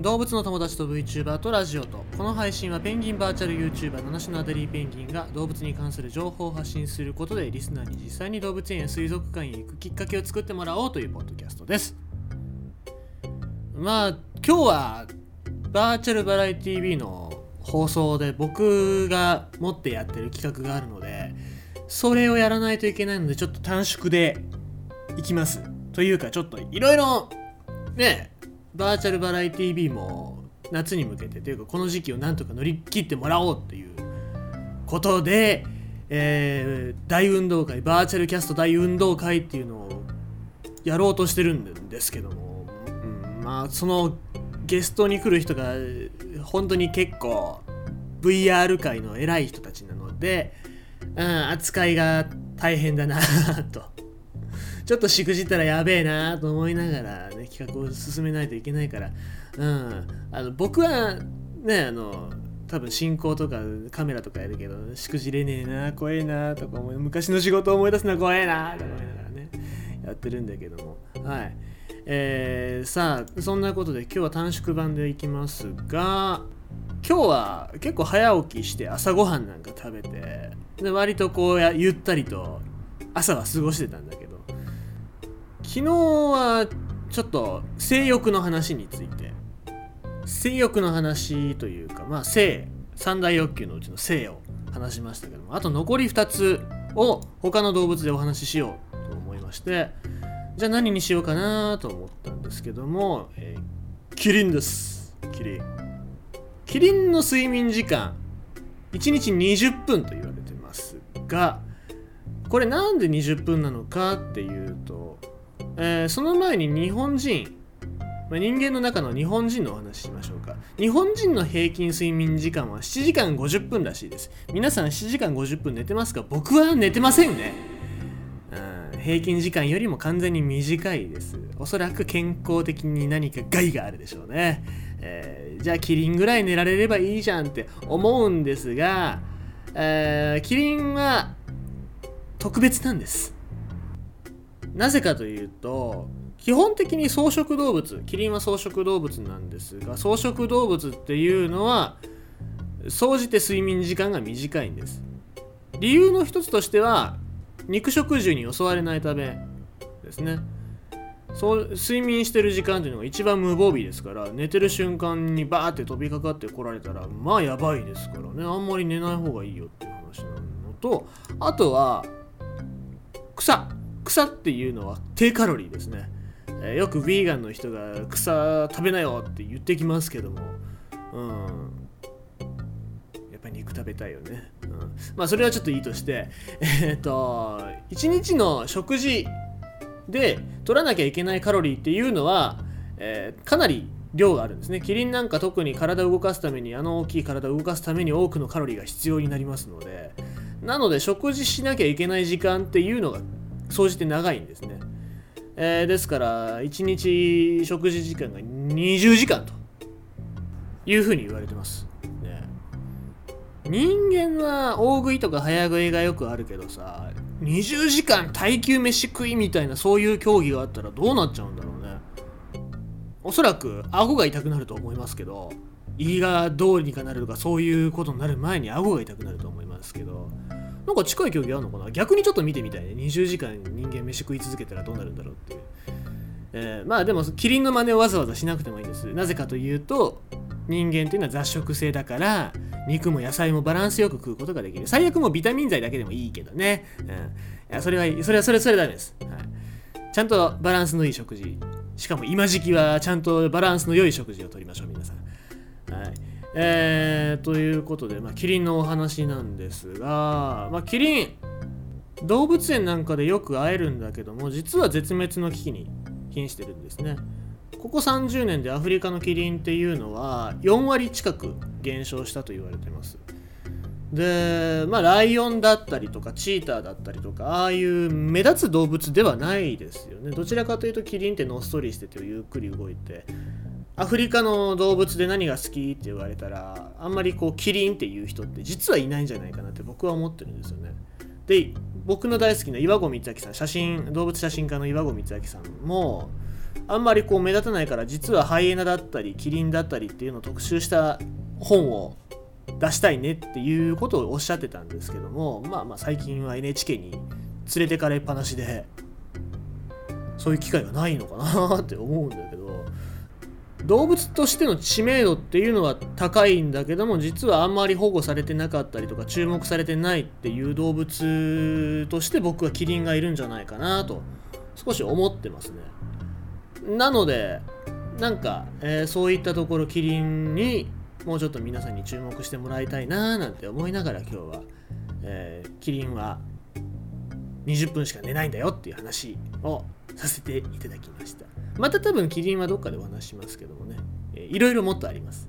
動物の友達と VTuber とラジオとこの配信はペンギンバーチャル YouTuber 七種のアデリーペンギンが動物に関する情報を発信することでリスナーに実際に動物園や水族館へ行くきっかけを作ってもらおうというポッドキャストですまあ今日はバーチャルバラエティ TV の放送で僕が持ってやってる企画があるのでそれをやらないといけないのでちょっと短縮でいきます。というかちょっといろいろねバーチャルバラエティ TV も夏に向けてというかこの時期をなんとか乗り切ってもらおうっていうことで、えー、大運動会バーチャルキャスト大運動会っていうのをやろうとしてるんですけども、うん、まあそのゲストに来る人が本当に結構 VR 界の偉い人たちなので、うん、扱いが大変だなと。ちょっとしくじったらやべえなと思いながら、ね、企画を進めないといけないから、うん、あの僕はねあの多分進行とかカメラとかやるけどしくじれねえな怖えなとか思い昔の仕事を思い出すのは怖えなとか思いながらねやってるんだけども。はい。えー、さあそんなことで今日は短縮版でいきますが今日は結構早起きして朝ごはんなんか食べてで割とこうやゆったりと朝は過ごしてたんだけど。昨日はちょっと性欲の話について。性欲の話というかまあ性三大欲求のうちの性を話しましたけどもあと残り2つを他の動物でお話ししようと思いましてじゃあ何にしようかなと思ったんですけども、えー、キリンです。キリン。キリンの睡眠時間1日20分と言われてますがこれなんで20分なのかっていうと、えー、その前に日本人、まあ、人間の中の日本人のお話ししましょうか。日本人の平均睡眠時間は7時間50分らしいです。皆さん7時間50分寝てますか？僕は寝てませんね。平均時間よりも完全に短いです。おそらく健康的に何か害があるでしょうね、えー、じゃあキリンぐらい寝られればいいじゃんって思うんですが、えー、キリンは特別なんです。なぜかというと基本的に草食動物キリンは草食動物なんですが草食動物っていうのは総じて睡眠時間が短いんです。理由の一つとしては肉食獣に襲われないためですね。そう睡眠してる時間っていうのが一番無防備ですから寝てる瞬間にバーって飛びかかってこられたらまあやばいですからね。あんまり寝ない方がいいよっていう話なのとあとは草。草っていうのは低カロリーですね、えー、よくヴィーガンの人が草食べなよって言ってきますけども。うん。やっぱり肉食べたいよね、うん、まあそれはちょっといいとして。えー、っと1日の食事で取らなきゃいけないカロリーっていうのは、えー、かなり量があるんですね。キリンなんか特に体を動かすためにあの大きい体を動かすために多くのカロリーが必要になりますので。なので食事しなきゃいけない時間っていうのが総じて長いんですね、えー、ですから1日食事時間が20時間というふうに言われてます。ね。人間は大食いとか早食いがよくあるけどさ20時間耐久飯食いみたいなそういう競技があったらどうなっちゃうんだろうね。おそらく顎が痛くなると思いますけど胃がどうにかなるとかそういうことになる前に顎が痛くなると思いますけどなんか近い競技あるのかな？逆にちょっと見てみたいね。20時間人間飯食い続けたらどうなるんだろうっていう、えー、まあでもキリンの真似をわざわざしなくてもいいです。なぜかというと人間っていうのは雑食性だから肉も野菜もバランスよく食うことができる。最悪もビタミン剤だけでもいいけどね、うん、いやそれはそれはそれはそれダメです、はい、ちゃんとバランスのいい食事。しかも今時期はちゃんとバランスの良い食事をとりましょう皆さん。えー、ということで、まあ、キリンのお話なんですが、まあ、キリン動物園なんかでよく会えるんだけども実は絶滅の危機に瀕してるんですね。ここ30年でアフリカのキリンっていうのは4割近く減少したと言われてます。でまあライオンだったりとかチーターだったりとかああいう目立つ動物ではないですよね。どちらかというとキリンってのっそりしててゆっくり動いてアフリカの動物で何が好きって言われたらあんまりこうキリンっていう人って実はいないんじゃないかなって僕は思ってるんですよね。で僕の大好きな岩合光明さん写真動物写真家の岩合光明さんもあんまりこう目立たないから実はハイエナだったりキリンだったりっていうのを特集した本を出したいねっていうことをおっしゃってたんですけどもまあまあ最近は NHK に連れてかれっぱなしでそういう機会がないのかなって思うんだけど。動物としての知名度っていうのは高いんだけども実はあんまり保護されてなかったりとか注目されてないっていう動物として僕はキリンがいるんじゃないかなと少し思ってますね。なのでなんか、えー、そういったところキリンにもうちょっと皆さんに注目してもらいたいなーなんて思いながら今日は、えー、キリンは20分しか寝ないんだよっていう話をさせていただきました。また多分キリンはどっかでお話しますけどもね、えー、いろいろもっとあります。